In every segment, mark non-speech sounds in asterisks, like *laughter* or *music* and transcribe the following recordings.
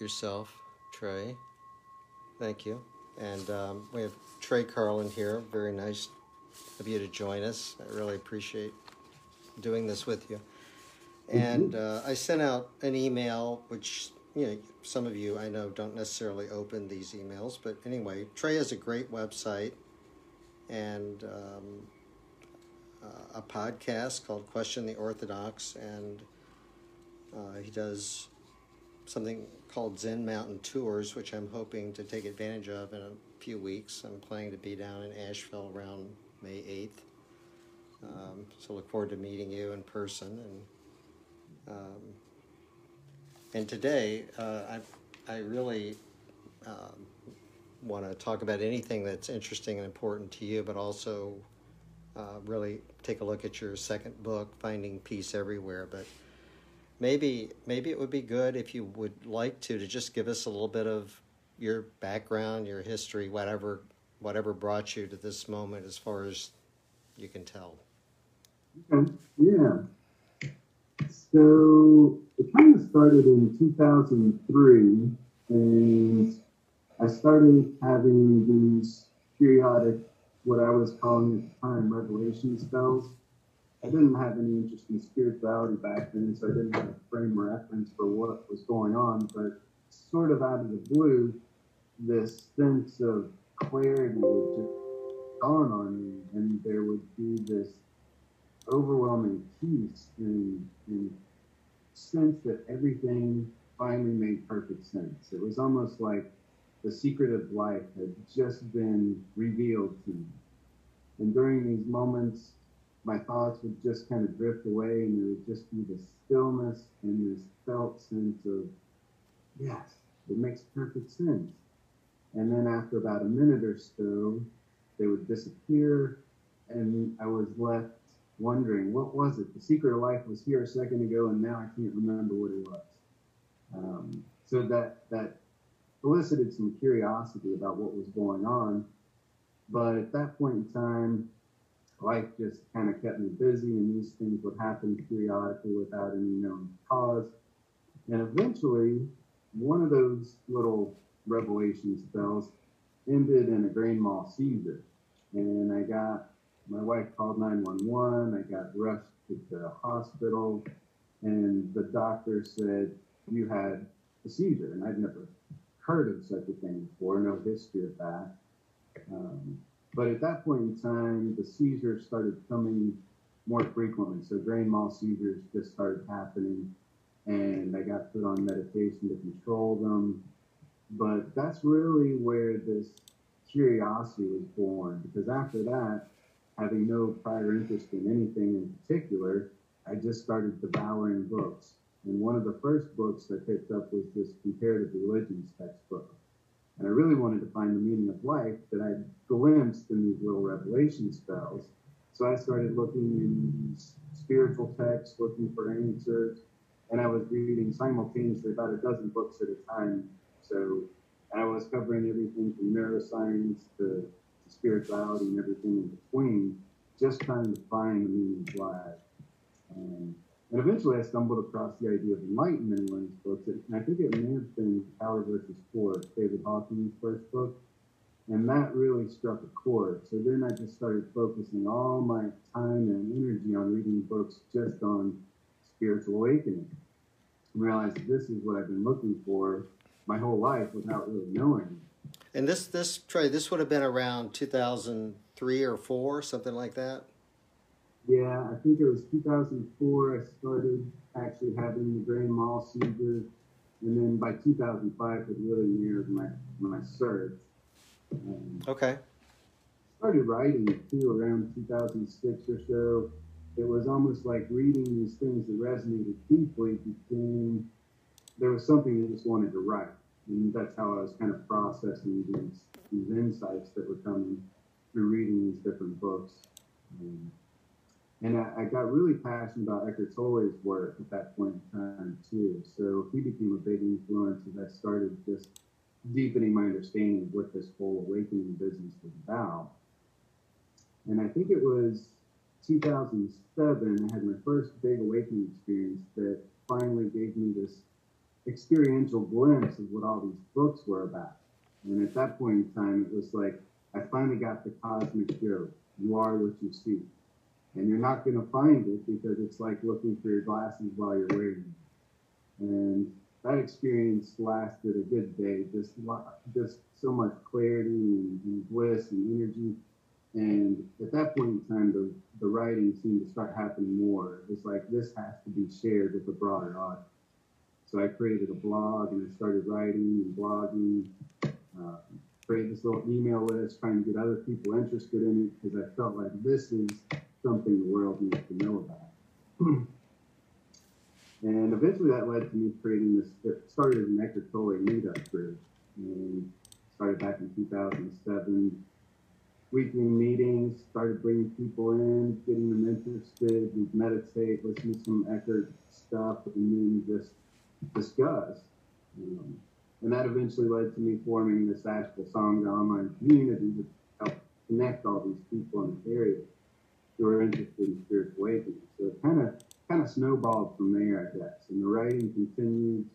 yourself, Trey? Thank you. And um, we have Trey Carlin here. Very nice of you to join us. I really appreciate doing this with you. And uh, I sent out an email, which you know some of you I know don't necessarily open these emails, but anyway, Trey has a great website and um, uh, a podcast called Question the Orthodox, and uh, he does something called Zen Mountain Tours, which I'm hoping to take advantage of in a few weeks. I'm planning to be down in Asheville around May 8th. Um, so look forward to meeting you in person. And um, and today, uh, I I really um, want to talk about anything that's interesting and important to you, but also uh, really take a look at your second book, Finding Peace Everywhere. But maybe maybe it would be good if you would like to to just give us a little bit of your background, your history, whatever whatever brought you to this moment, as far as you can tell. Okay. Yeah. So it kind of started in 2003, and I started having these periodic, what I was calling at the time, revelation spells. I didn't have any interest in spirituality back then, so I didn't have a frame of reference for what was going on. But sort of out of the blue, this sense of clarity would just dawn on me, and there would be this overwhelming peace and, and sense that everything finally made perfect sense. It was almost like the secret of life had just been revealed to me. And during these moments, my thoughts would just kind of drift away and there would just be this stillness and this felt sense of, yes, it makes perfect sense. And then after about a minute or so, they would disappear and I was left wondering, what was it? The secret of life was here a second ago and now I can't remember what it was. Um, so that, that elicited some curiosity about what was going on. But at that point in time, life just kind of kept me busy and these things would happen periodically without any known cause. And eventually, one of those little revelation spells ended in a grand mal seizure. And I got, my wife called 911, I got rushed to the hospital, and the doctor said, You had a seizure. And I'd never heard of such a thing before, no history of that. Um, but at that point in time, the seizures started coming more frequently. So grand mal seizures just started happening, and I got put on medication to control them. But that's really where this curiosity was born, because after that, having no prior interest in anything in particular, I just started devouring books. And one of the first books I picked up was this comparative religions textbook. And I really wanted to find the meaning of life that I glimpsed in these little revelation spells. So I started looking in spiritual texts, looking for answers, and I was reading simultaneously about a dozen books at a time. So I was covering everything from neuroscience to, to spirituality and everything in between, just trying to find the meaning of life. And eventually I stumbled across the idea of enlightenment in one of his books. And I think it may have been Power versus Force, David Hawkins' first book. And that really struck a chord. So then I just started focusing all my time and energy on reading books just on spiritual awakening. And realized this is what I've been looking for my whole life without really knowing. And this, this Trey, this would have been around 2003 or four, something like that. Yeah, I think it was 2004. I started actually having the grand mal seizures, and then by 2005, it really neared my my search. Um, okay. Started writing too around 2006 or so. It was almost like reading these things that resonated deeply became there was something I just wanted to write, and that's how I was kind of processing these these insights that were coming through reading these different books. Um, and I, I, got really passionate about Eckhart Tolle's work at that point in time too. So he became a big influence as I started just deepening my understanding of what this whole awakening business was about. And I think it was 2007, I had my first big awakening experience that finally gave me this experiential glimpse of what all these books were about. And at that point in time, it was like I finally got the cosmic joke. You are what you see. And you're not going to find it because it's like looking for your glasses while you're them. And that experience lasted a good day. Just, just so much clarity and, and bliss and energy. And at that point in time, the, the writing seemed to start happening more. It was like, this has to be shared with a broader audience. So I created a blog and I started writing and blogging, uh, created this little email list, trying to get other people interested in it because I felt like this is something the world needs to know about. *clears throat* and eventually that led to me creating this, it started as an Eckhart Tolle meetup group and started back in 2007 weekly meetings, started bringing people in, getting them interested, we'd meditate, listen to some Eckhart stuff, and then just discuss. Um, and that eventually led to me forming this Asheville Sangha online community to help connect all these people in the area who are interested in spiritual awakening. So it kind of kind of snowballed from there, I guess. And the writing continued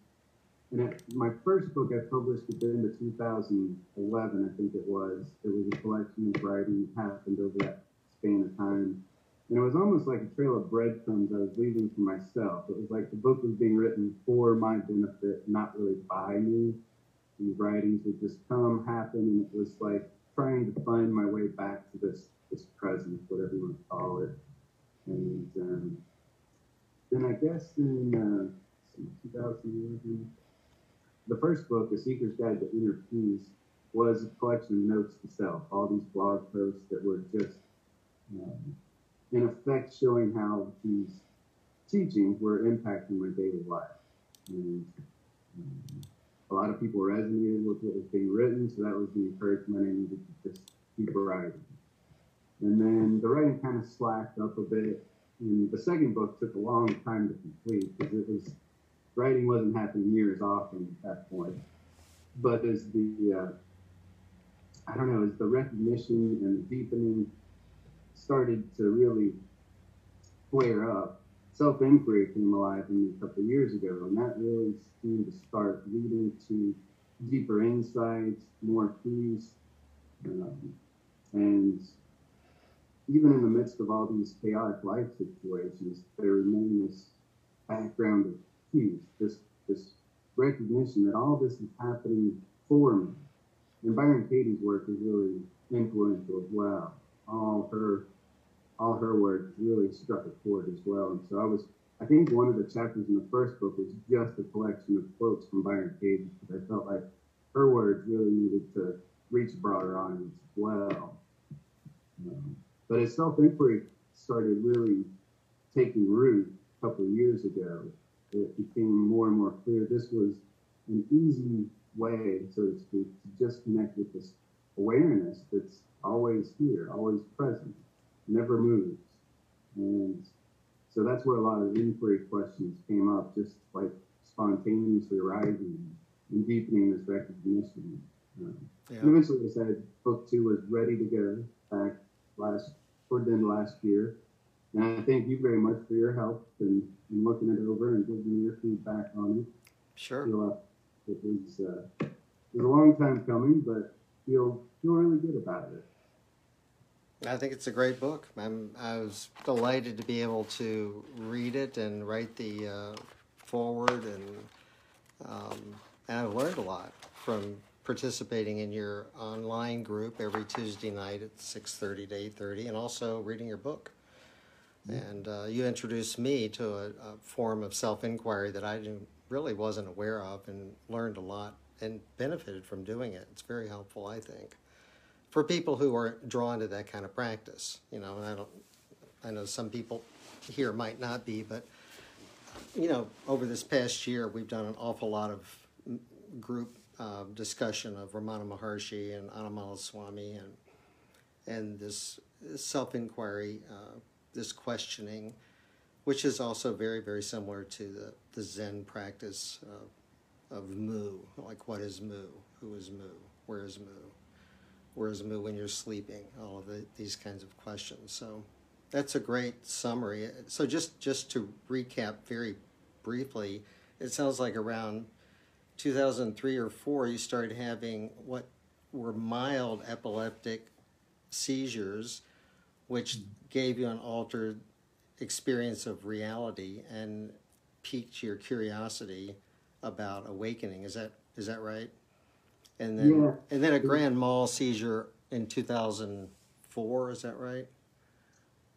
and my first book I published at the end of 2011, I think it was. It was a collection of writing that happened over that span of time. And it was almost like a trail of breadcrumbs I was leaving for myself. It was like the book was being written for my benefit, not really by me. These writings would just come, happen, and it was like trying to find my way back to this this presence, whatever you want to call it. And um, then I guess in uh, 2011, the first book, The Seeker's Guide to Inner Peace, was a collection of notes to self, all these blog posts that were just, um, in effect, showing how these teachings were impacting my daily life. And um, a lot of people resonated with what was being written, so that was the encouragement I needed to just keep writing. And then the writing kind of slacked up a bit. And the second book took a long time to complete because it was writing wasn't happening near as often at that point. But as the, uh, I don't know, as the recognition and the deepening started to really flare up, self inquiry came alive in me a couple of years ago, and that really seemed to start leading to deeper insights, more peace, um, and even in the midst of all these chaotic life situations, there remained this background of peace, this this recognition that all this is happening for me. And Byron Katie's work is really influential as well. All her all her work really struck a chord as well. And so I was I think one of the chapters in the first book was just a collection of quotes from Byron Katie because I felt like her words really needed to reach a broader audience as well. Um, but as self-inquiry started really taking root a couple of years ago, it became more and more clear this was an easy way, so to speak, to just connect with this awareness that's always here, always present, never moves. And so that's where a lot of inquiry questions came up, just like spontaneously arising and deepening this recognition. Um, yeah. And eventually, I said book two was ready to go back last toward last year. And I thank you very much for your help and and looking it over and giving me your feedback on it. Sure. Feel, uh, it was uh, it was a long time coming, but feel feel really good about it. I think it's a great book. I'm I was delighted to be able to read it and write the uh, forward, and um, and I've learned a lot from participating in your online group every Tuesday night at six thirty to eight thirty, and also reading your book. And uh, you introduced me to a, a form of self inquiry that I really wasn't aware of and learned a lot and benefited from doing it. It's very helpful, I think, for people who are drawn to that kind of practice. You know, and I don't, I know some people here might not be, but you know, over this past year, we've done an awful lot of group uh, discussion of Ramana Maharshi and Annamalai Swami and and this self inquiry. Uh, this questioning, which is also very, very similar to the, the Zen practice of, of Mu. Like, what is Mu? Who is Mu? Where is Mu? Where is Mu when you're sleeping? All of the, these kinds of questions. So, That's a great summary. So just just to recap very briefly, it sounds like around 2003 or 4 you started having what were mild epileptic seizures which gave you an altered experience of reality and piqued your curiosity about awakening. Is that is that right? And then Yeah. and then a grand mal seizure in 2004. Is that right?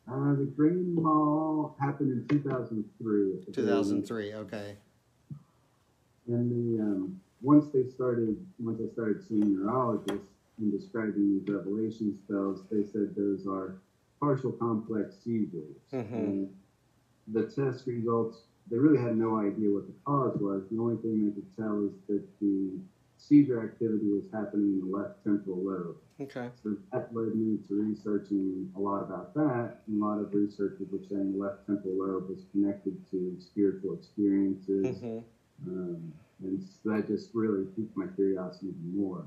Uh, the grand mal happened in 2003. at the very 2003. Okay. And the um, once they started, once I started seeing neurologists and describing these revelation spells, they said those are partial complex seizures. Mhm. And the test results, they really had no idea what the cause was. The only thing they could tell is that the seizure activity was happening in the left temporal lobe. Okay. So that led me to researching a lot about that. And a lot of researchers were saying the left temporal lobe was connected to spiritual experiences. hmm Um, and so that just really piqued my curiosity even more.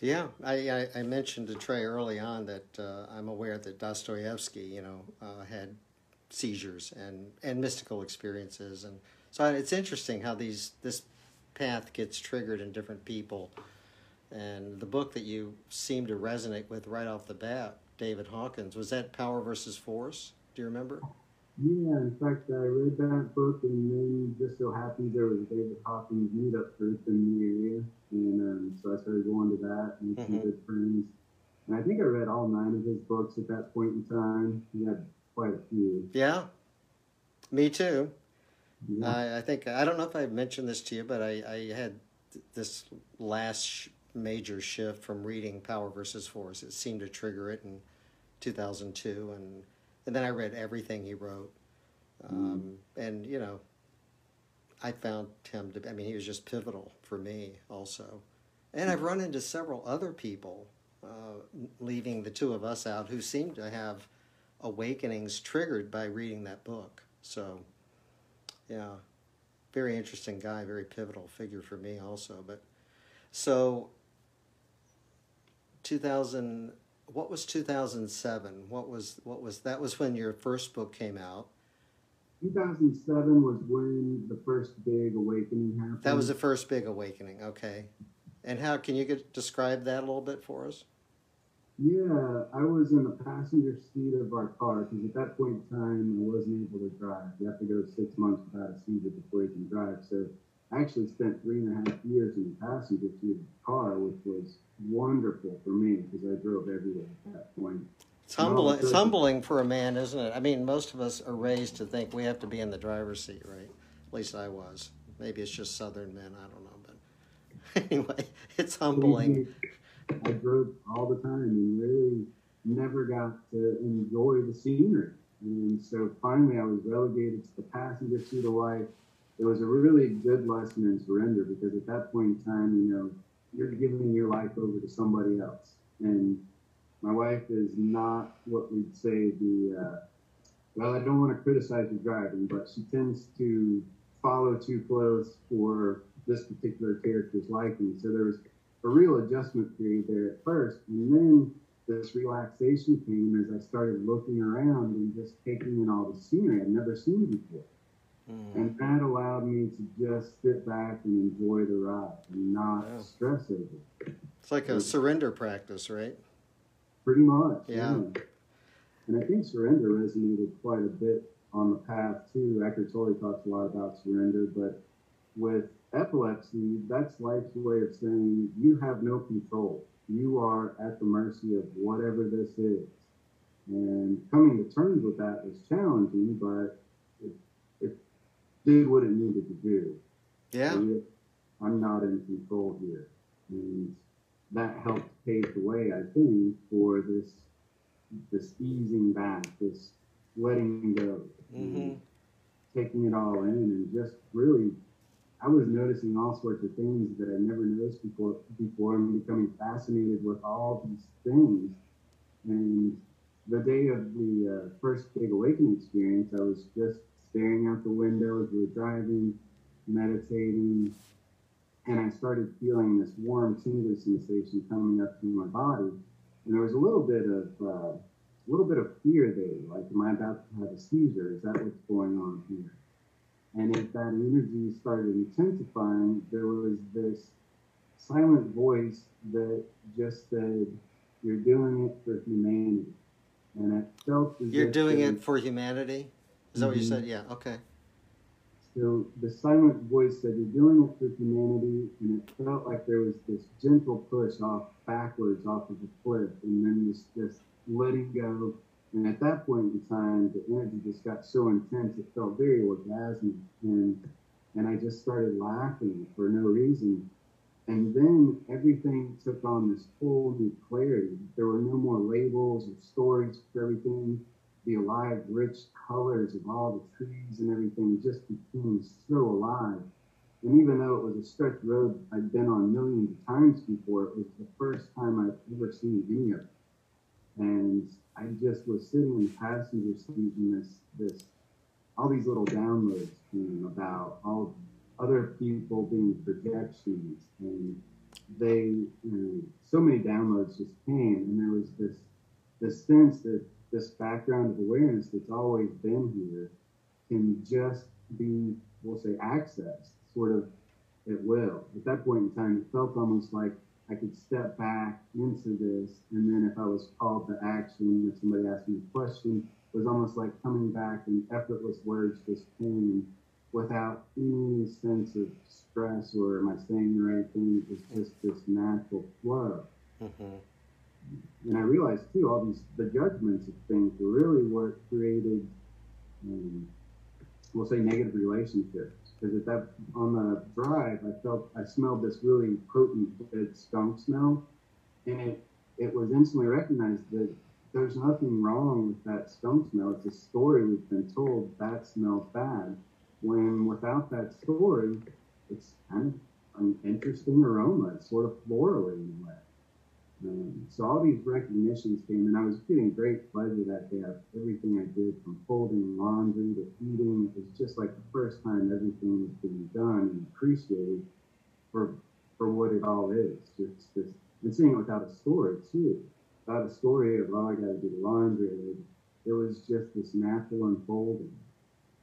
Yeah, I, I, I mentioned to Trey early on that uh, I'm aware that Dostoevsky, you know, uh, had seizures and, and mystical experiences, and so it's interesting how these this path gets triggered in different people. And the book that you seem to resonate with right off the bat, David Hawkins, was that Power versus Force? Do you remember? Yeah, in fact, I read that book, and then just so happened there was a David Hawkins meetup group in the area, and um, so I started going to that and some Mhm. good friends. And I think I read all nine of his books at that point in time. He had quite a few. Yeah, me too. Yeah. I, I think I don't know if I mentioned this to you, but I, I had this last sh- major shift from reading Power versus Force. It seemed to trigger it in 2002, and and then I read everything he wrote, um, and you know, I found him to. I mean, he was just pivotal for me also, and I've run into several other people, uh, leaving the two of us out, who seem to have awakenings triggered by reading that book. So. Yeah, very interesting guy, very pivotal figure for me also. But so, two thousand, what was two thousand seven? What was what was that? Was when your first book came out. 2007 was when the first big awakening happened. That was the first big awakening. Okay, and how can you get, describe that a little bit for us? Yeah, I was in the passenger seat of our car because at that point in time I wasn't able to drive. You have to go six months without a seizure before you can drive. So actually spent three and a half years in the passenger seat of the car, which was wonderful for me because I drove everywhere at that point. It's humbling. It's humbling for a man, isn't it? I mean, most of us are raised to think we have to be in the driver's seat, right? At least I was. Maybe it's just Southern men. I don't know, but *laughs* anyway, it's humbling. I drove all the time and really never got to enjoy the scenery. And so finally I was relegated to the passenger seat of life. It was a really good lesson in surrender because at that point in time, you know, you're giving your life over to somebody else. And my wife is not what we'd say the, uh, well, I don't want to criticize her driving, but she tends to follow too close for this particular character's liking. So there was a real adjustment period there at first. And then this relaxation came as I started looking around and just taking in all the scenery I'd never seen before. Mm. And that allowed me to just sit back and enjoy the ride and not Wow. stress over it. It's like a surrender practice, right? Pretty much. Yeah. And I think surrender resonated quite a bit on the path too. Eckhart Tolle talks a lot about surrender, but with epilepsy, that's life's way of saying you have no control. You are at the mercy of whatever this is. And coming to terms with that was challenging, but did what it needed to do. Yeah. So I'm not in control here. And that helped pave the way, I think, for this this easing back, this letting go, hmm taking it all in, and just really, I was noticing all sorts of things that I never noticed before. Before and becoming fascinated with all these things. And the day of the uh, first big awakening experience, I was just staring out the window as we were driving, meditating, and I started feeling this warm, tingly sensation coming up through my body. And there was a little bit of uh, little bit of fear there. Like, am I about to have a seizure? Is that what's going on here? And as that energy started intensifying, there was this silent voice that just said, You're doing it for humanity. And it felt as You're doing it was- for humanity? Is that what you Mhm. said? Yeah, okay. So the silent voice said, You're doing it for humanity. And it felt like there was this gentle push off backwards off of the cliff, and then this, this letting go. And at that point in time, the energy just got so intense, it felt very orgasmic. And, and I just started laughing for no reason. And then everything took on this whole new clarity. There were no more labels or stories for everything the alive, rich colors of all the trees and everything just became so alive. And even though it was a stretch road I'd been on millions of times before, it was the first time I'd ever seen any of it. And I just was sitting in the passenger seat and this, this, all these little downloads came about all other people being projections and they, you know, so many downloads just came and there was this, this sense that this background of awareness that's always been here can just be, we'll say, accessed sort of at will. At that point in time, it felt almost like I could step back into this, and then if I was called to action, if somebody asked me a question, it was almost like coming back and effortless words just came without any sense of stress or am I saying the right thing? It was just this natural flow. hmm And I realized too, all these the judgments of things were really what created, um, we'll say, negative relationships. Because at that on the drive, I felt I smelled this really potent good skunk smell, and it it was instantly recognized that there's nothing wrong with that skunk smell. It's a story we've been told that smells bad. When without that story, it's kind of an interesting aroma. Sort of floral in a way. Um, so all these recognitions came, and I was getting great pleasure that day. of Everything I did, from folding laundry to eating, it was just like the first time everything was being done and appreciated for for what it all is. Just this, and seeing it without a story too, without a story of oh I got to do the laundry. It, was just this natural unfolding.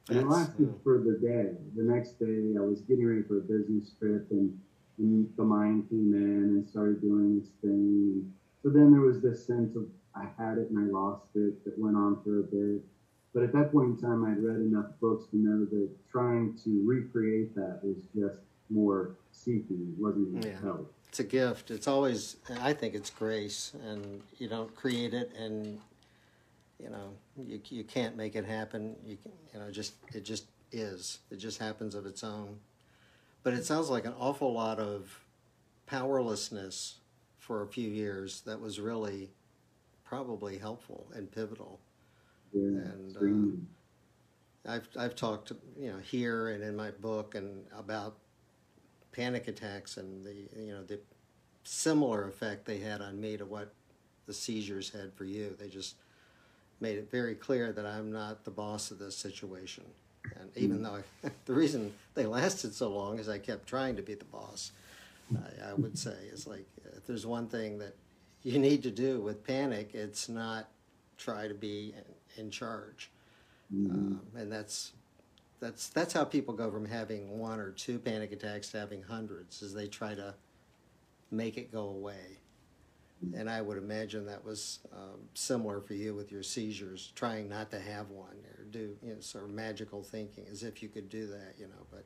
And it lasted yeah. for the day. The next day, I was getting ready for a business trip, and, and the mind came in and started doing its thing. So then there was this sense of I had it and I lost it that went on for a bit. But at that point in time, I'd read enough books to know that trying to recreate that was just more seeking. It wasn't even Yeah. help. It's a gift. It's always, I think it's grace, and you don't create it, and you know, you you can't make it happen. You can, you know, just it just is. It just happens of its own. But it sounds like an awful lot of powerlessness for a few years that was really probably helpful and pivotal. Yeah, And, uh. I've I've talked you know here and in my book and about panic attacks and the you know the similar effect they had on me to what the seizures had for you. They just made it very clear that I'm not the boss of this situation. And even though I, *laughs* the reason they lasted so long is I kept trying to be the boss. I, I would say is like if there's one thing that you need to do with panic, it's not try to be in, in charge. Mhm. Um, and that's that's that's how people go from having one or two panic attacks to having hundreds, is they try to make it go away. And I would imagine that was um, similar for you with your seizures, trying not to have one do you know, sort of magical thinking, as if you could do that, you know. But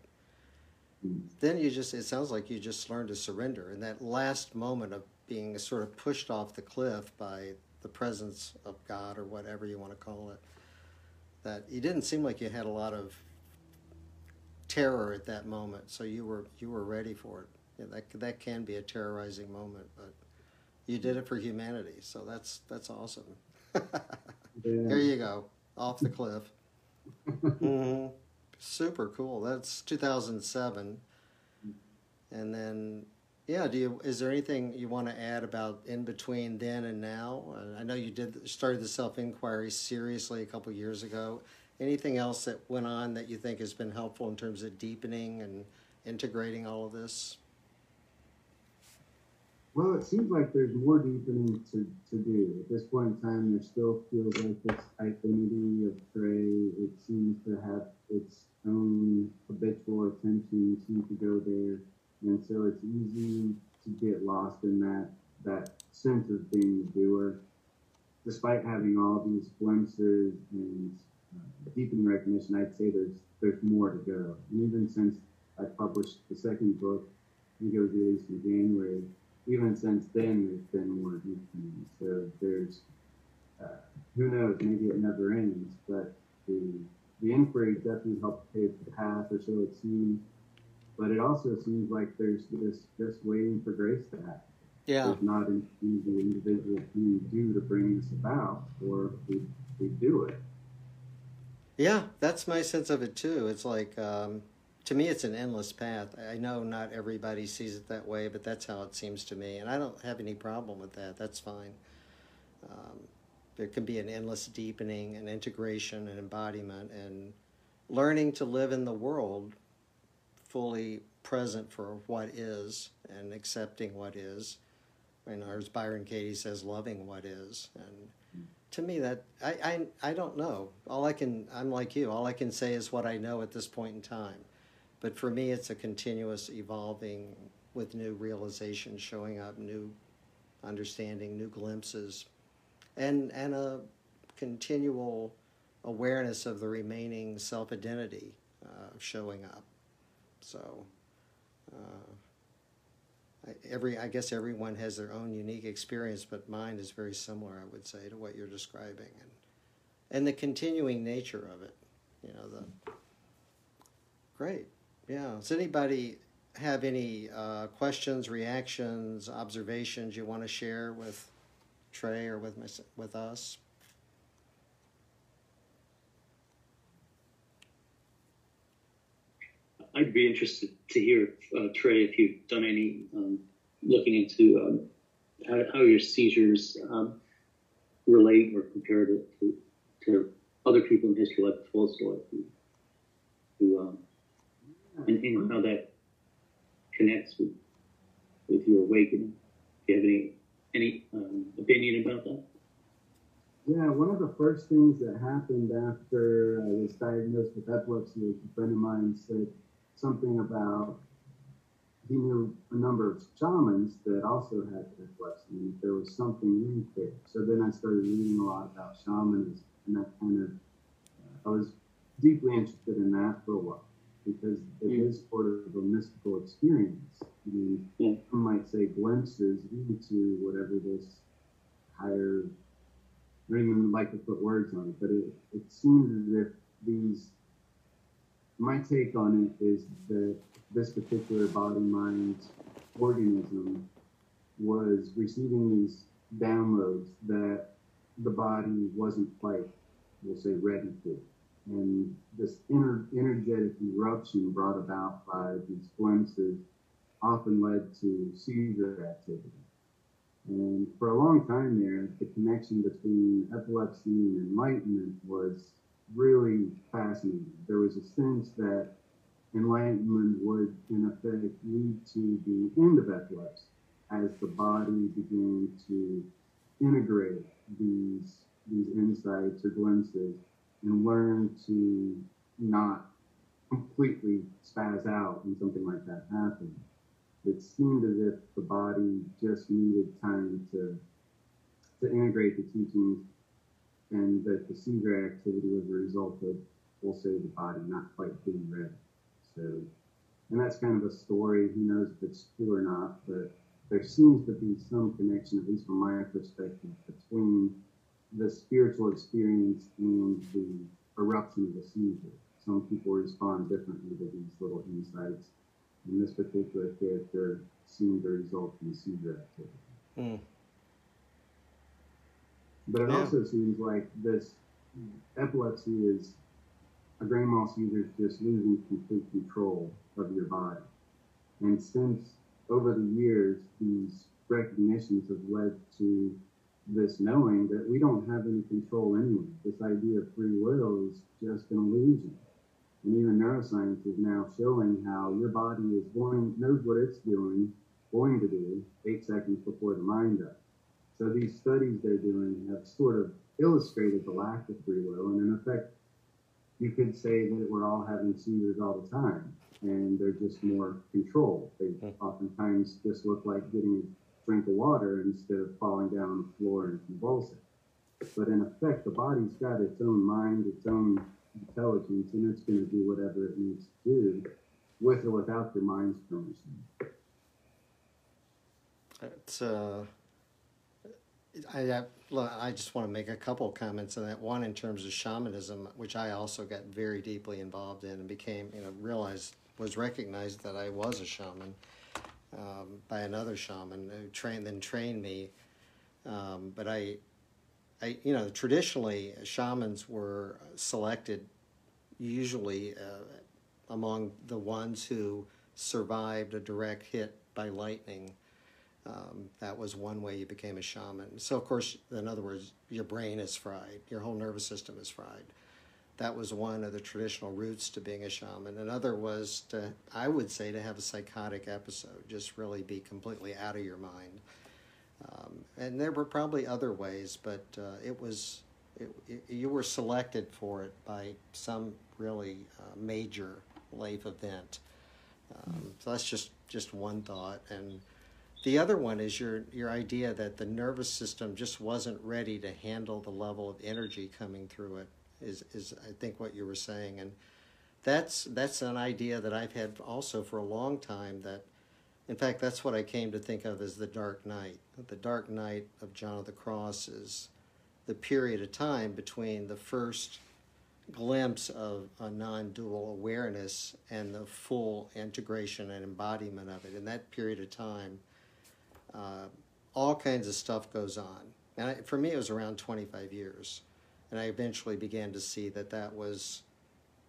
Mhm. then you just it sounds like you just learned to surrender. And that last moment of being sort of pushed off the cliff by the presence of God or whatever you want to call it, that you didn't seem like you had a lot of terror at that moment. So you were you were ready for it. Yeah, that that can be a terrorizing moment, but you did it for humanity. So that's that's awesome. *laughs* Yeah. Here you go, off the cliff. hmm Super cool. That's 2007. And then, yeah. Do you? Is there anything you want to add about in between then and now? Uh, I know you did started the self inquiry seriously a couple years ago. Anything else that went on that you think has been helpful in terms of deepening and integrating all of this? Well, it seems like there's more deepening to, to do. At this point in time, there still feels like this identity of Trey. It seems to have its own habitual attention seems to go there. And so it's easy to get lost in that, that sense of being a doer. Despite having all these glimpses and uh, deepening recognition, I'd say there's, there's more to go. And even since I published the second book, I think it was released in January, even since then, there's been more deepening. So there's, uh, who knows, maybe it never ends, but the, the inquiry definitely helped pave the path, or so it seems. But it also seems like there's this just waiting for grace to happen. Yeah. There's not an easy individual can do to bring this about, or we, we do it. Yeah, that's my sense of it too. It's like, um, to me, it's an endless path. I know not everybody sees it that way, but that's how it seems to me. And I don't have any problem with that. That's fine. Um, there can be an endless deepening and integration and embodiment and learning to live in the world fully present for what is and accepting what is. And as Byron Katie says, loving what is. And to me, that I, I, I don't know. All I can, I'm like you, all I can say is what I know at this point in time. But for me, it's a continuous evolving with new realizations showing up, new understanding, new glimpses, and and a continual awareness of the remaining self identity uh, showing up. So. Uh, every I guess everyone has their own unique experience, but mine is very similar, I would say, to what you're describing, and and the continuing nature of it. You know the great. Yeah. Does anybody have any uh, questions, reactions, observations you want to share with Trey or with my, with us? I'd be interested to hear, uh, Trey, if you've done any um, looking into um, how, how, your seizures um, relate or compare to, to, to, other people in history like Tolstoy, who, who um, and, and how that connects with with your awakening. Do you have any any um, opinion about that? Yeah, one of the first things that happened after I was diagnosed with epilepsy a friend of mine said something about he knew a number of shamans that also had epilepsy, and there was something linked there. So then I started reading a lot about shamanism, and that kind of uh, I was deeply interested in that for a while because it mm. is sort of a mystical experience. I mean, yeah. some might say glimpses into whatever this higher. I don't even like to put words on it, but it, it seems as if these. My take on it is that this particular body mind organism was receiving these downloads that the body wasn't quite, we'll say, ready for and this energetic eruption brought about by these glimpses often led to seizure activity. And for a long time there, the connection between epilepsy and enlightenment was really fascinating. There was a sense that enlightenment would, in effect, lead to the end of epilepsy as the body began to integrate these, these insights or glimpses and learn to not completely spaz out when something like that happened. It seemed as if the body just needed time to to integrate the teachings and that the seizure activity was a result of, we'll say, the body not quite being ready. So, and that's kind of a story. Who knows if it's true or not, but there seems to be some connection, at least from my perspective, between the spiritual experience and the eruption of the seizure. Some people respond differently to these little insights. And this particular character seemed to result in seizure activity. Mm. But it yeah. also seems like this epilepsy is a grand mal seizure is just losing complete control of your body. And since over the years, these recognitions have led to this knowing that we don't have any control anyway. This idea of free will is just an illusion. And even neuroscience is now showing how your body is going, knows what it's doing, going to do eight seconds before the mind does. So these studies they're doing have sort of illustrated the lack of free will, and in effect, you could say that we're all having seizures all the time, and they're just more controlled. They hmm. oftentimes just look like getting drink of water instead of falling down on the floor and convulsing. But in effect, the body's got its own mind, its own intelligence, and it's going to do whatever it needs to do, with or without your mind's permission. It's uh, I I, look, I just want to make a couple comments on that. One in terms of shamanism, which I also got very deeply involved in and became you know realized was recognized that I was a shaman um, by another shaman who trained then trained me. Um, but I, I you know traditionally shamans were selected usually uh, among the ones who survived a direct hit by lightning. Um, that was one way you became a shaman. So, of course, in other words, your brain is fried, your whole nervous system is fried. That was one of the traditional routes to being a shaman. Another was to, I would say, to have a psychotic episode, just really be completely out of your mind. Um, and there were probably other ways, but uh, it was, it, it, you were selected for it by some really uh, major life event. Um, so that's just, just one thought. And the other one is your your idea that the nervous system just wasn't ready to handle the level of energy coming through it is is I think what you were saying and that's that's an idea that I've had also for a long time that in fact that's what I came to think of as the dark night. The dark night of John of the Cross is the period of time between the first glimpse of a non-dual awareness and the full integration and embodiment of it in that period of time uh, all kinds of stuff goes on. And I, for me, it was around 25 years. And I eventually began to see that that was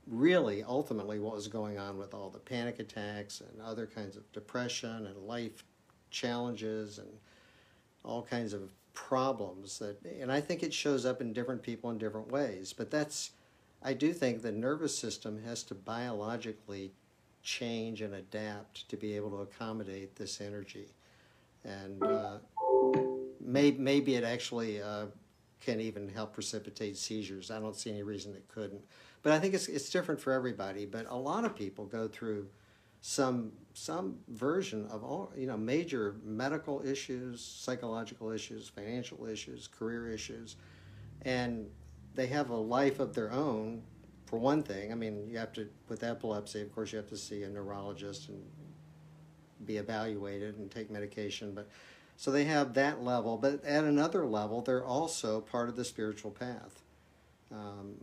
really ultimately what was going on with all the panic attacks and other kinds of depression and life challenges and all kinds of problems that and I think it shows up in different people in different ways. But that's I do think the nervous system has to biologically change and adapt to be able to accommodate this energy. And uh, may, maybe it actually uh, can even help precipitate seizures. I don't see any reason it couldn't. But I think it's, it's different for everybody. But a lot of people go through some some version of all you know major medical issues, psychological issues, financial issues, career issues, and they have a life of their own. For one thing, I mean, you have to with epilepsy. Of course, you have to see a neurologist and be evaluated and take medication. But so they have that level, but at another level, they're also part of the spiritual path. Um,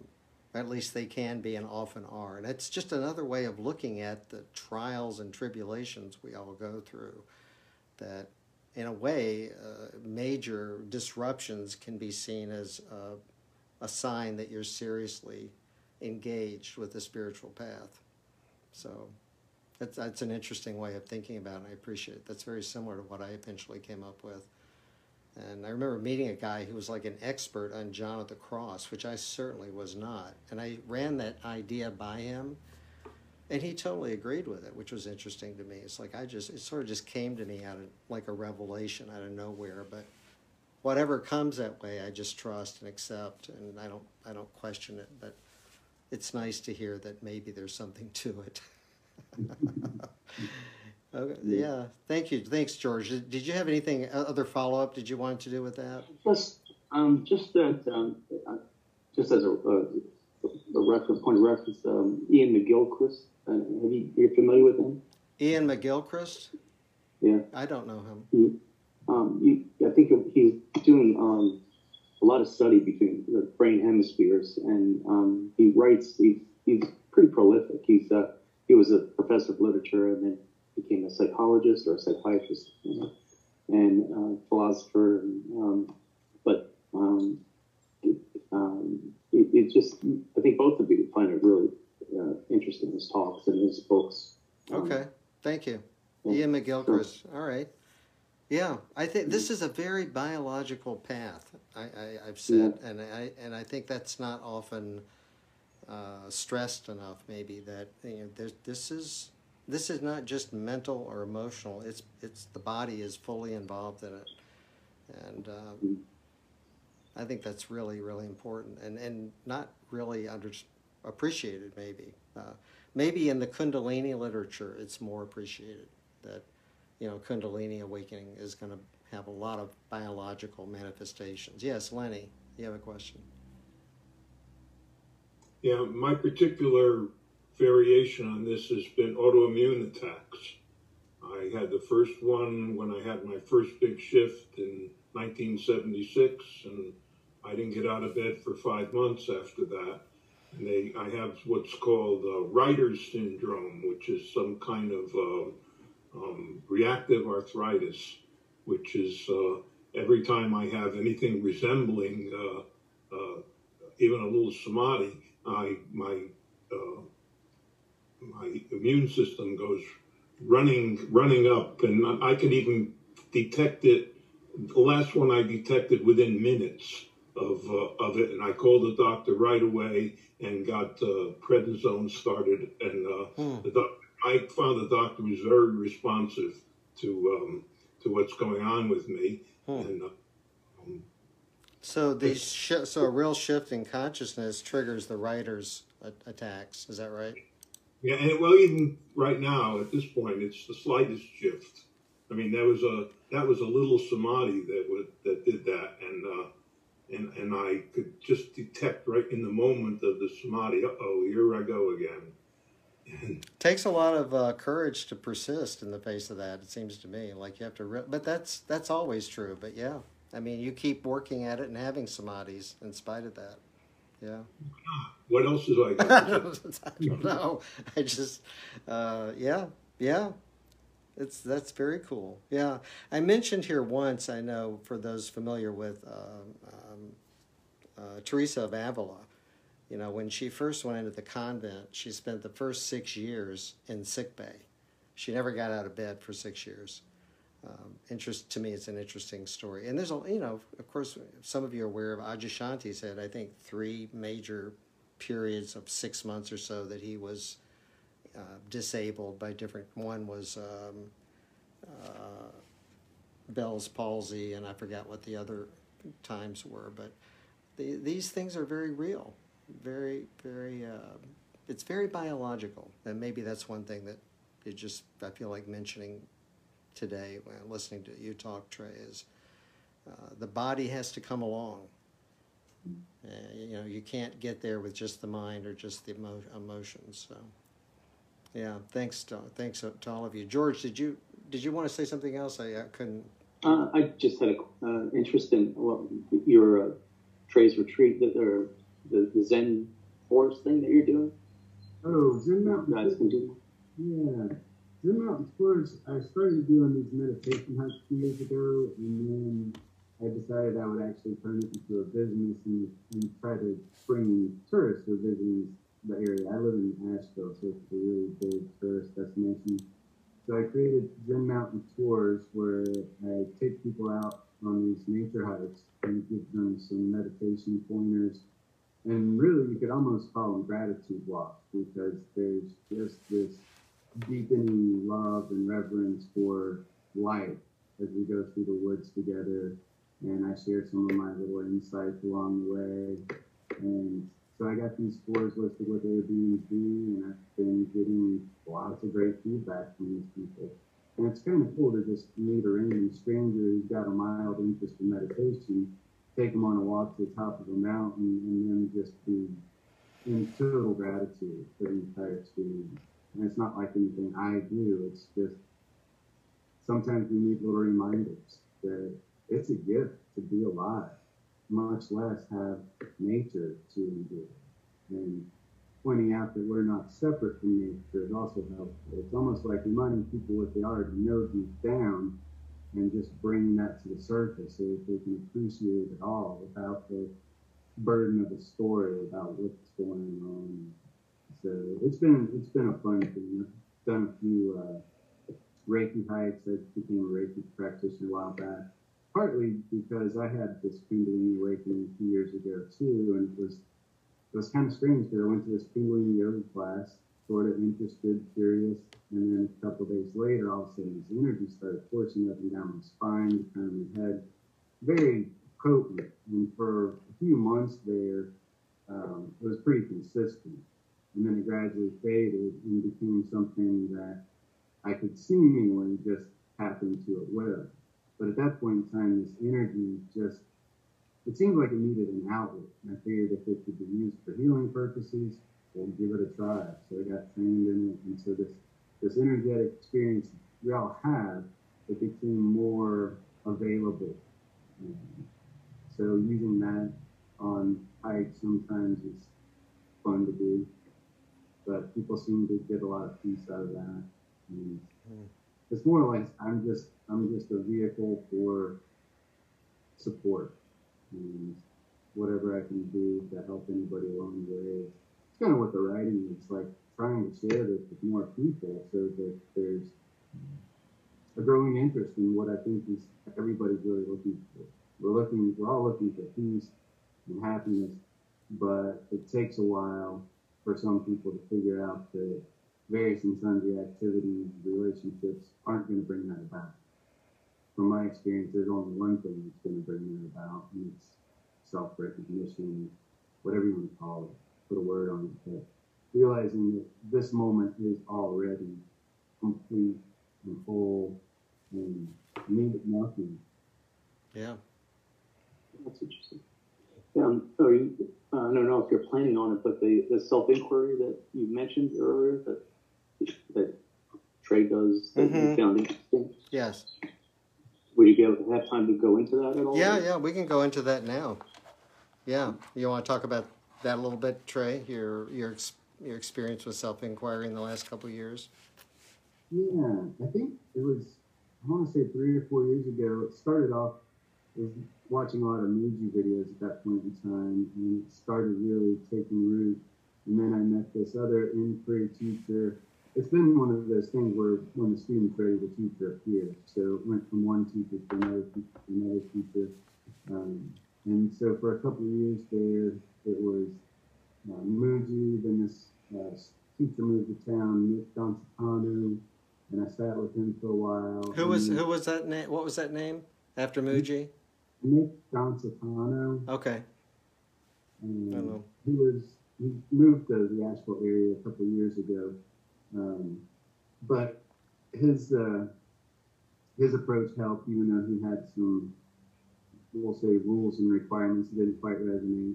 at least they can be and often are. And it's just another way of looking at the trials and tribulations we all go through. That, in a way, uh, major disruptions can be seen as a, a sign that you're seriously engaged with the spiritual path. So that's, that's an interesting way of thinking about it. I appreciate it. That's very similar to what I eventually came up with. And I remember meeting a guy who was like an expert on John of the Cross, which I certainly was not. And I ran that idea by him, and he totally agreed with it, which was interesting to me. It's like I just, it sort of just came to me out of like a revelation out of nowhere. But whatever comes that way, I just trust and accept, and I don't, I don't question it. But it's nice to hear that maybe there's something to it. *laughs* okay, yeah, thank you. Thanks, George. Did, you have anything other follow up? Did you want to do with that? Just, um, just that, um, uh, just as a, uh, a reference point of reference, um, Iain McGilchrist. Uh, have you you familiar with him? Iain McGilchrist. Yeah, I don't know him. He, um, you, I think he's doing um, a lot of study between the brain hemispheres, and um, he writes. He's, he's pretty prolific. He's uh, he was a professor of literature and then became a psychologist or a psychiatrist you know, and uh, philosopher. Um, but um, it, um, it, it, just, I think both of you find it really uh, interesting, his talks and his books. Um, okay, thank you. Yeah. Iain McGilchrist. Sure. All right. Yeah, I think this is a very biological path. I, I, have said, yeah. and I and I think that's not often uh, stressed enough, maybe that you know, this is this is not just mental or emotional. It's it's the body is fully involved in it, and uh, I think that's really really important and and not really under appreciated maybe. Uh, maybe in the Kundalini literature, it's more appreciated that you know Kundalini awakening is going to have a lot of biological manifestations. Yes, Lenny, you have a question. Yeah, my particular variation on this has been autoimmune attacks. I had the first one when I had my first big shift in 1976, and I didn't get out of bed for five months after that. And they, I have what's called uh, Reiter's syndrome, which is some kind of uh, um, reactive arthritis, which is uh, every time I have anything resembling uh, uh, even a little samadhi, I my uh, my immune system goes running running up, and I can even detect it. The last one I detected within minutes of uh, of it, and I called the doctor right away and got uh, prednisone started. And uh, hmm. the doc- I found the doctor was very responsive to um, to what's going on with me. Hmm. And, uh, so the sh- so a real shift in consciousness triggers the Reiter's attacks. Is that right? Yeah, and well, even right now at this point, it's the slightest shift. I mean, that was a that was a little samadhi that would that did that, and uh, and and I could just detect right in the moment of the samadhi. oh, here I go again. And Takes a lot of uh, courage to persist in the face of that. It seems to me like you have to, re- but that's that's always true. But yeah, I mean, you keep working at it and having samadhis in spite of that. Yeah. What else is I *laughs* got? I don't know. I just, uh, yeah, yeah. It's that's very cool. Yeah, I mentioned here once. I know for those familiar with uh, um, uh, Teresa of Avila, you know, when she first went into the convent, she spent the first six years in sick bay. She never got out of bed for six years. Um, interest to me, it's an interesting story. And there's a, you know, of course, some of you are aware of Adyashanti had, I think, three major periods of six months or so that he was uh, disabled by different. One was um, uh, Bell's palsy, and I forgot what the other times were. But the, these things are very real, very, very. Uh, it's very biological, and maybe that's one thing that it just I feel like mentioning today when listening to you talk, Trey, is uh, the body has to come along. Uh, you know, you can't get there with just the mind or just the emo- emotions. So, yeah, thanks to thanks to all of you. George, did you did you want to say something else? I, I couldn't. Uh, I just had an uh, interest in well, your uh, Trey's retreat, that or the, the Zen forest thing that you're doing. Oh, Zen Mountain. Guys can do. Yeah, Zen Mountain Tours. I started doing these meditation hikes two years ago, and then I decided I would actually turn it into a business and, and try to bring tourists who visit the area. I live in Asheville, so it's a really big tourist destination. So I created Zen Mountain Tours where I take people out on these nature hikes and give them some meditation pointers. And really, you could almost call them gratitude walks because there's just this deepening love and reverence for life as we go through the woods together and I shared some of my little insights along the way. And so I got these scores listed with Airbnb, and I've been getting lots of great feedback from these people. And it's kind of cool to just meet a random stranger who's got a mild interest in meditation, take them on a walk to the top of a mountain, and then just be in total gratitude for the entire experience. And it's not like anything I do, it's just sometimes we need little reminders that it's a gift to be alive, much less have nature to enjoy. And pointing out that we're not separate from nature is also helpful. It's almost like reminding people what they already know deep down and just bringing that to the surface so that they can appreciate it all without the burden of the story about what's going on. So it's been it's been a fun thing. I've done a few uh, Reiki hikes. I became a Reiki practitioner a while back partly because I had this Kundalini awakening a few years ago too, and it was it was kind of strange because I went to this Kundalini yoga class sort of interested, curious, and then a couple days later, all of a sudden, this energy started coursing up and down my spine, kind of my head, very potent. And for a few months there, um, it was pretty consistent. And then it gradually faded and became something that I could seemingly just tap into it with. But at that point in time, this energy just, it seemed like it needed an outlet. And I figured if it could be used for healing purposes, we'll give it a try. So I got trained in it. And so this, this energetic experience we all have, it became more available. Um, so using that on hikes sometimes is fun to do. But people seem to get a lot of peace out of that. And hmm. it's more like I'm just I'm just a vehicle for support and whatever I can do to help anybody along the way. It's kind of what the writing is like trying to share this with more people so that there's a growing interest in what I think is everybody's really looking for. We're looking we're all looking for peace and happiness, but it takes a while for some people to figure out that various and sundry activities, relationships aren't going to bring that about. From my experience, there's only one thing that's going to bring that about, and it's self recognition, whatever you want to call it, put a word on it. But realizing that this moment is already complete and whole and need nothing. Yeah. That's interesting. Um, are you, I don't know if you're planning on it, but the, the self inquiry that you mentioned earlier that that Trey does that you Mhm. found interesting, Yes. would you be able to have time to go into that at all? Yeah, yeah, we can go into that now. Yeah, you want to talk about that a little bit, Trey? Your your your experience with self inquiry in the last couple of years. Yeah, I think it was, I want to say three or four years ago. It started off, I was watching a lot of Mooji videos at that point in time, and it started really taking root. And then I met this other inquiry teacher. It's been one of those things where when the student's ready, the teacher appears. So it went from one teacher to another teacher to another teacher. Um, and so for a couple of years there, it was uh, Mooji, then this uh, teacher moved to town, Nick Donzitano, and I sat with him for a while. Who was who was that name? What was that name after Mooji? Nick Donzitano. Okay, I Um, know. he was he moved to the Asheville area a couple of years ago, um, but his uh, his approach helped, even though he had some we'll say rules and requirements that didn't quite resonate.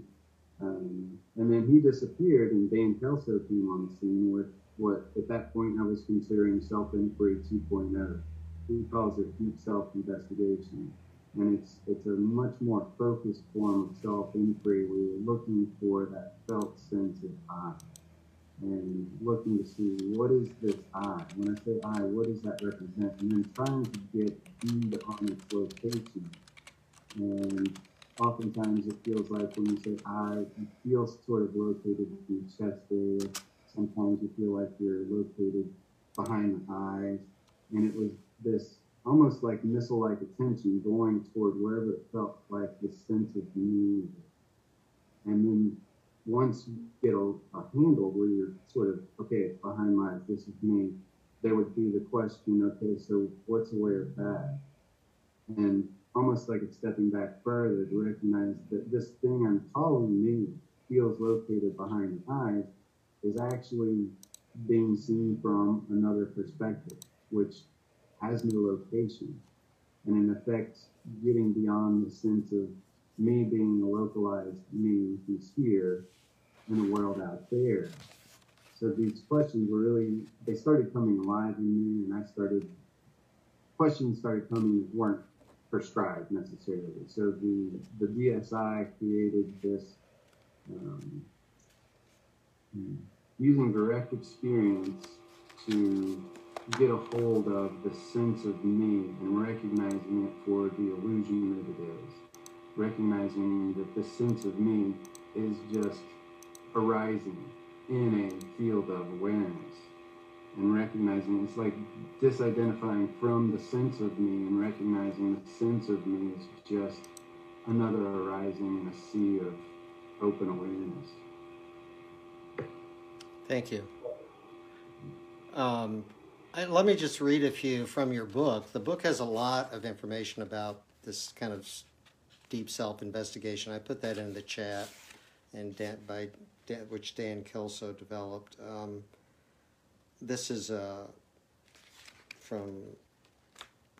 Um, and then he disappeared, and Dan Kelso came on the scene with what at that point I was considering self inquiry 2.0. He calls it deep self investigation and it's it's a much more focused form of self inquiry where you're looking for that felt sense of I, and looking to see what is this I. When I say I, what does that represent? And then trying to get deed on its location. And oftentimes it feels like when you say I, you feel sort of located in your chest area. Sometimes you feel like you're located behind the eyes. And it was this almost like missile-like attention going toward wherever it felt like the sense of me. And then once you get a, a handle where you're sort of, okay, it's behind my eyes, this is me, there would be the question, okay, so what's aware of that? And almost like it's stepping back further to recognize that this thing I'm calling me feels located behind the eyes is actually being seen from another perspective, which has no location. And in effect, getting beyond the sense of me being a localized me who's here in a world out there. So these questions were really, they started coming alive in me, and I started, questions started coming that weren't prescribed necessarily. So the, the DSI created this um, using direct experience to get a hold of the sense of me and recognizing it for the illusion that it is. Recognizing that the sense of me is just arising in a field of awareness. And recognizing it's like disidentifying from the sense of me and recognizing the sense of me is just another arising in a sea of open awareness. Thank you. Um, let me just read a few from your book. The book has a lot of information about this kind of deep self investigation. I put that in the chat, and Dan, by Dan, which Dan Kelso developed. Um, this is uh, from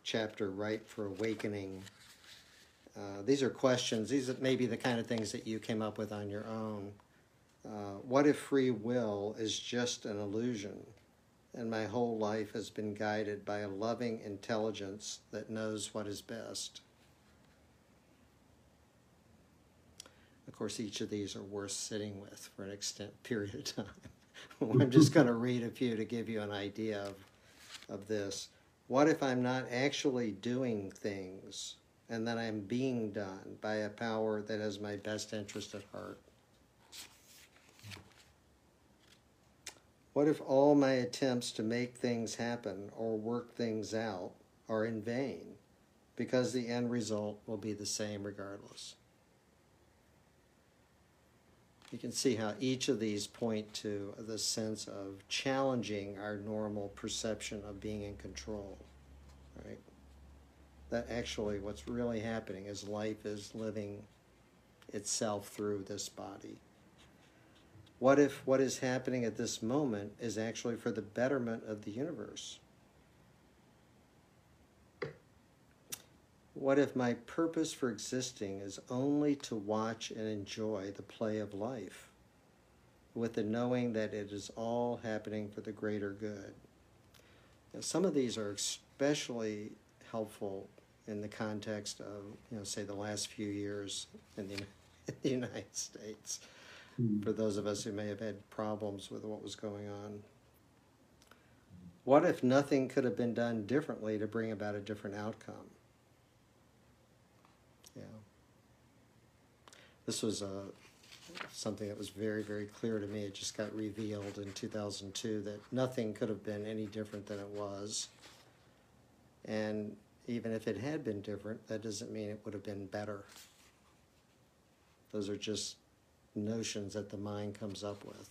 chapter Right for Awakening. Uh, these are questions. These are maybe the kind of things that you came up with on your own. Uh, what if free will is just an illusion, and my whole life has been guided by a loving intelligence that knows what is best? Of course, each of these are worth sitting with for an extent *laughs* period of time. I'm just going to read a few to give you an idea of, of this. What if I'm not actually doing things and that I'm being done by a power that has my best interest at heart? What if all my attempts to make things happen or work things out are in vain because the end result will be the same regardless? You can see how each of these point to the sense of challenging our normal perception of being in control, right? That actually what's really happening is life is living itself through this body. What if what is happening at this moment is actually for the betterment of the universe? What if my purpose for existing is only to watch and enjoy the play of life, with the knowing that it is all happening for the greater good? Now, some of these are especially helpful in the context of, you know, say the last few years in the, *laughs* in the United States for those of us who may have had problems with what was going on. What if nothing could have been done differently to bring about a different outcome? Yeah. This was uh, something that was very, very clear to me. It just got revealed in 2002 that nothing could have been any different than it was. And even if it had been different, that doesn't mean it would have been better. Those are just notions that the mind comes up with.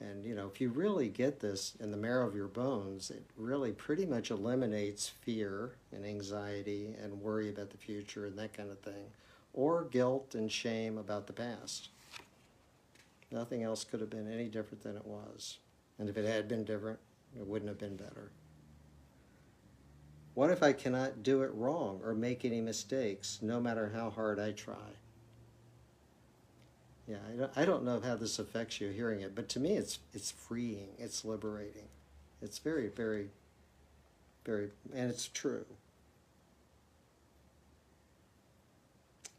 And you know, if you really get this in the marrow of your bones, it really pretty much eliminates fear and anxiety and worry about the future and that kind of thing, or guilt and shame about the past. Nothing else could have been any different than it was. And if it had been different, it wouldn't have been better. What if I cannot do it wrong or make any mistakes, no matter how hard I try? Yeah, I don't, I don't know how this affects you hearing it, but to me it's it's freeing, it's liberating. It's very, very, very, and it's true.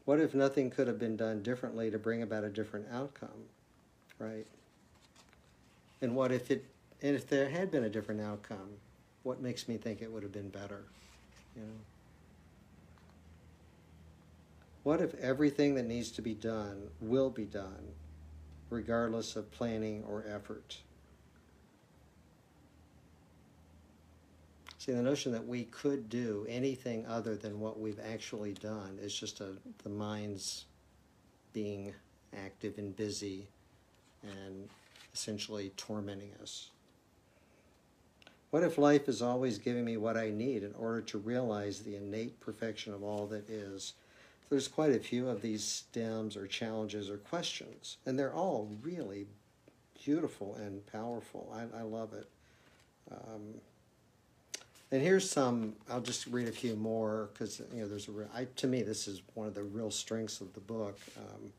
What if nothing could have been done differently to bring about a different outcome, right? And what if it, and if there had been a different outcome, what makes me think it would have been better, you know? What if everything that needs to be done will be done, regardless of planning or effort? See, the notion that we could do anything other than what we've actually done is just a, the mind's being active and busy and essentially tormenting us. What if life is always giving me what I need in order to realize the innate perfection of all that is? There's quite a few of these stems or challenges or questions, and they're all really beautiful and powerful. I, I love it. Um, and here's some. I'll just read a few more because you know there's a. I, to me, this is one of the real strengths of the book, um,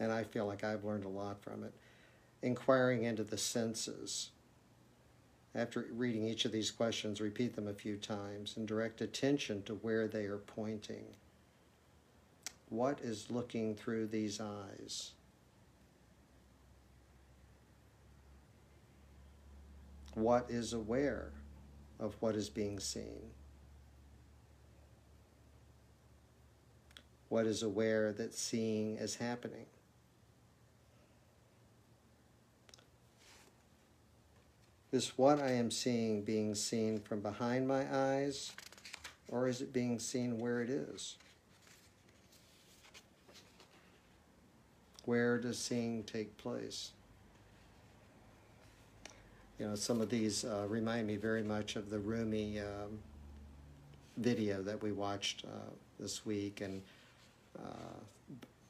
and I feel like I've learned a lot from it. Inquiring into the senses. After reading each of these questions, repeat them a few times and direct attention to where they are pointing. What is looking through these eyes? What is aware of what is being seen? What is aware that seeing is happening? Is what I am seeing being seen from behind my eyes, or is it being seen where it is? Where does seeing take place? you know, some of these uh, remind me very much of the Rumi um, video that we watched uh, this week, and uh,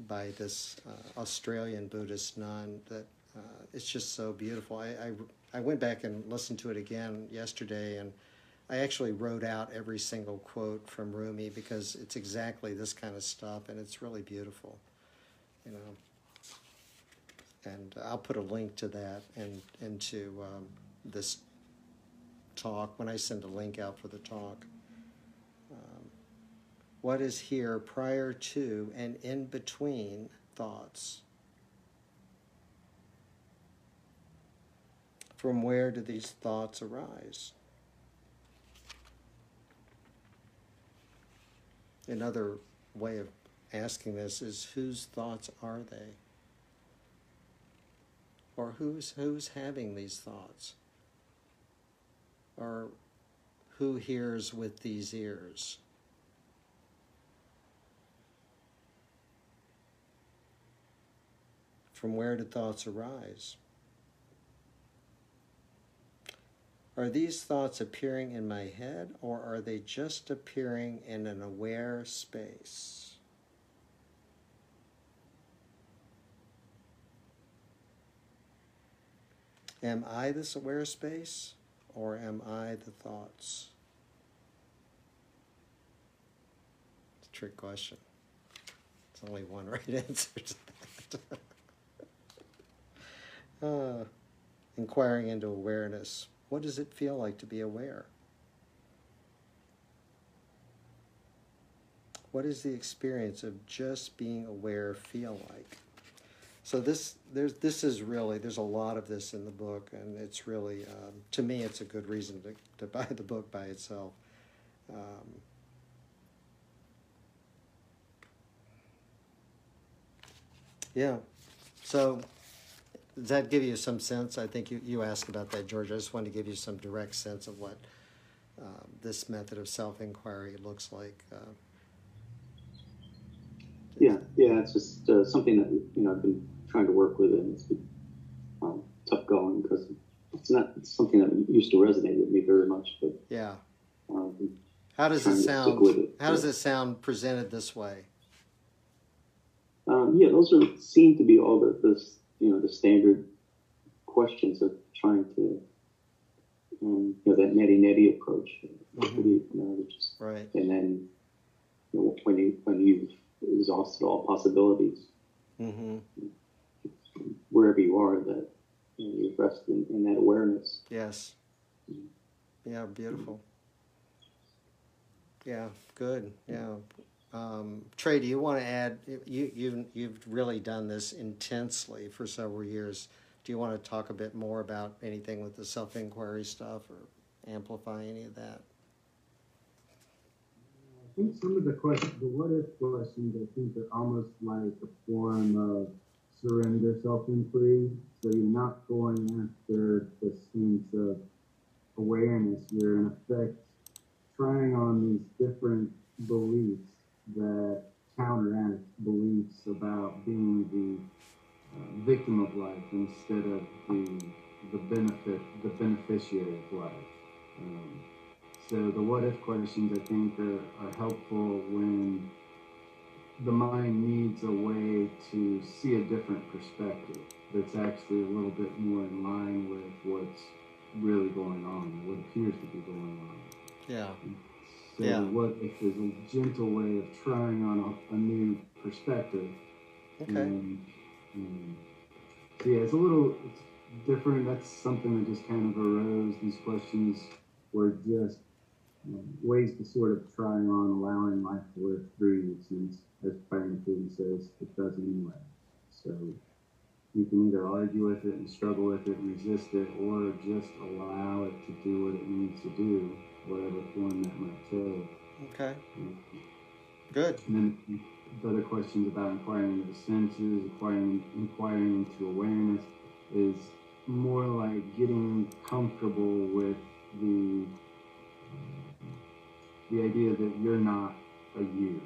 by this uh, Australian Buddhist nun. That uh, it's just so beautiful. I, I I went back and listened to it again yesterday, and I actually wrote out every single quote from Rumi because it's exactly this kind of stuff, and it's really beautiful, you know. And I'll put a link to that and into um, this talk when I send a link out for the talk. Um, what is here prior to and in between thoughts? From where do these thoughts arise? Another way of asking this is whose thoughts are they? Or who's who's having these thoughts? Or who hears with these ears? From where do thoughts arise? Are these thoughts appearing in my head or are they just appearing in an aware space? Am I this aware space or am I the thoughts? It's a trick question. There's only one *laughs* right answer to that. *laughs* uh, inquiring into awareness. What does it feel like to be aware? What does the experience of just being aware feel like? So this there's this is really there's a lot of this in the book, and it's really um, to me it's a good reason to, to *laughs* buy the book by itself. Um, yeah, so does that give you some sense? I think you, you asked about that, George. I just wanted to give you some direct sense of what um, this method of self inquiry looks like. Uh, yeah, yeah, it's just uh, something that you know I've been trying to work with, and it's been um, tough going because it's not it's something that used to resonate with me very much. But yeah, um, how does it sound? It. How does it sound presented this way? Um, yeah, those are seem to be all the, you know the standard questions of trying to um, you know that neti neti approach. Mm-hmm. You know, just, right. And then you know, when you when you've exhausted all possibilities, mm-hmm. Wherever you are, that you, know, you rest in, in, that awareness. Yes. Yeah. Beautiful. Yeah. Good. Yeah. Um, Trey, do you want to add? You you you've really done this intensely for several years. Do you want to talk a bit more about anything with the self inquiry stuff, or amplify any of that? I think some of the questions, the what if questions, I think they're almost like a form of surrender self inquiry. So you're not going after the sense of awareness. You're in effect trying on these different beliefs that counteract beliefs about being the uh, victim of life instead of the the benefit the beneficiary of life. Um, so the what if questions I think are, are helpful when the mind needs a way to see a different perspective that's actually a little bit more in line with what's really going on, what appears to be going on. Yeah. So yeah. what if there's a gentle way of trying on a, a new perspective? Okay. And, and, so yeah, it's a little it's different. That's something that just kind of arose. These questions were just you know, ways to sort of try on allowing life to work through you, since as Katie says, it does anyway. So you can either argue with it and struggle with it resist it, or just allow it to do what it needs to do whatever form that might take. Okay. Good. And then the other questions about inquiring into the senses, inquiring, inquiring into awareness, is more like getting comfortable with the uh, the idea that you're not a you.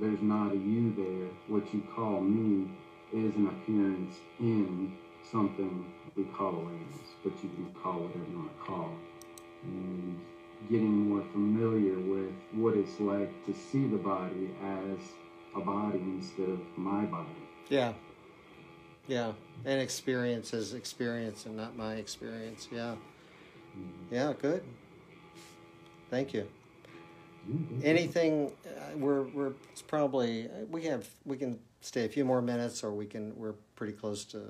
There's not a you there. What you call me is an appearance in something we call awareness, but you can call whatever you want to call. And getting more familiar with what it's like to see the body as a body instead of my body. Yeah. Yeah. And experience is experience and not my experience. Yeah. Mm-hmm. Yeah, good. Thank you. Anything uh, we're we're it's probably we have we can stay a few more minutes or we can we're pretty close to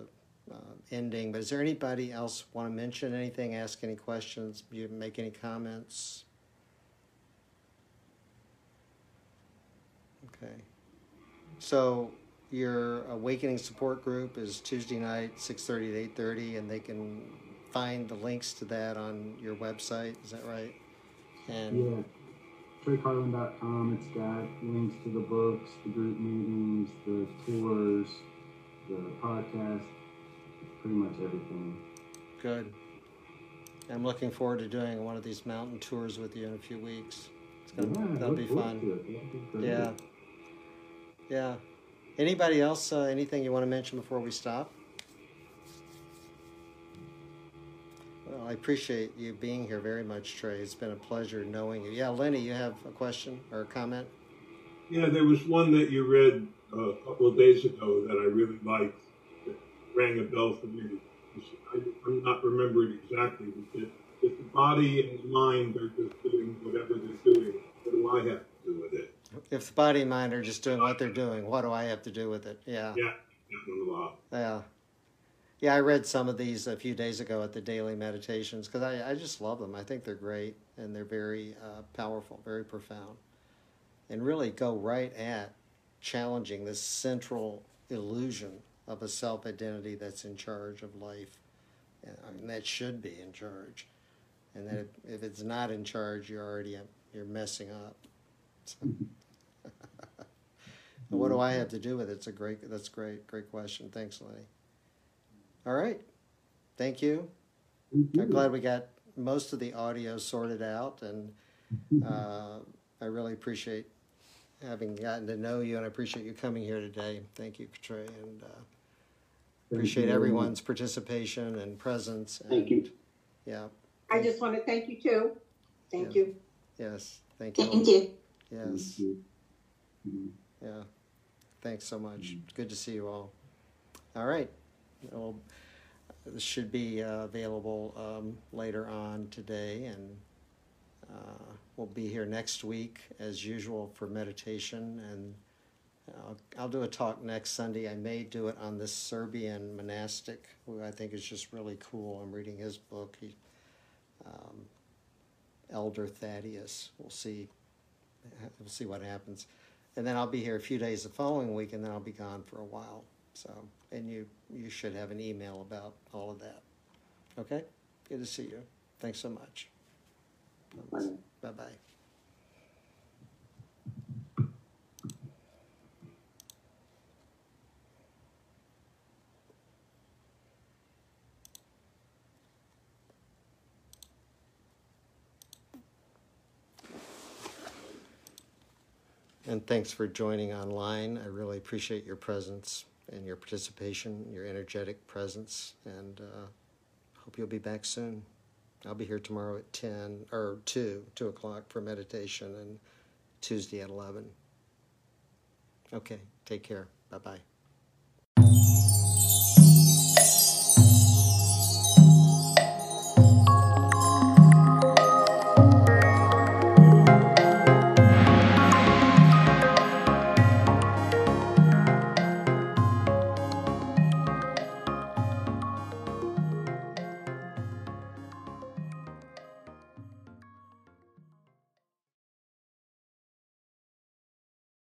uh, ending. But is there anybody else want to mention anything? Ask any questions? You make any comments? Okay. So your awakening support group is Tuesday night, six thirty to eight thirty, and they can find the links to that on your website. Is that right? And Yeah. TreyCarlin.com, it's got links to the books, the group meetings, the tours, the podcast, pretty much everything. good. I'm looking forward to doing one of these mountain tours with you in a few weeks. It's gonna, Yeah, that'll be fun. to it. That'll be great. Yeah. Yeah. Anybody else? Uh, anything you want to mention before we stop? I appreciate you being here very much, Trey. It's been a pleasure knowing you. Yeah, Lenny, you have a question or a comment? Yeah, there was one that you read uh, a couple of days ago that I really liked. That rang a bell for me. I, I'm not remembering exactly, but if, if the body and the mind are just doing whatever they're doing, what do I have to do with it? If the body and mind are just doing what they're doing, what do I have to do with it? Yeah. Yeah, that one a lot. Yeah. Yeah, I read some of these a few days ago at the daily meditations because I, I just love them. I think they're great and they're very uh, powerful, very profound, and really go right at challenging this central illusion of a self identity that's in charge of life and that should be in charge. And that if, if it's not in charge, you're already you're messing up. So. *laughs* what do I have to do with it? It's a great. That's great. Great question. Thanks, Lenny. All right. Thank you. Thank you. I'm glad we got most of the audio sorted out, and *laughs* uh, I really appreciate having gotten to know you, and I appreciate you coming here today. Thank you, Trey, and uh, appreciate you everyone's participation and presence. And, Thank you. Yeah. I just want to thank you too. Thank Yeah. you. Yes. Thank you. Thank you. Yes. Thank you. Mhm. Yeah. Thanks so much. Good to see you all. All right. Well, this should be uh, available um, later on today, and uh, we'll be here next week as usual for meditation. And I'll, I'll do a talk next Sunday. I may do it on this Serbian monastic, who I think is just really cool. I'm reading his book. He, um, Elder Thaddeus. We'll see. We'll see what happens and then I'll be here a few days the following week, and then I'll be gone for a while. So, and you you should have an email about all of that. Okay, good to see you. Thanks so much. Bye bye. And thanks for joining online. I really appreciate your presence and your participation, your energetic presence, and uh, hope you'll be back soon. I'll be here tomorrow at 10 or 2, 2 o'clock for meditation, and Tuesday at 11. Okay, take care. Bye bye.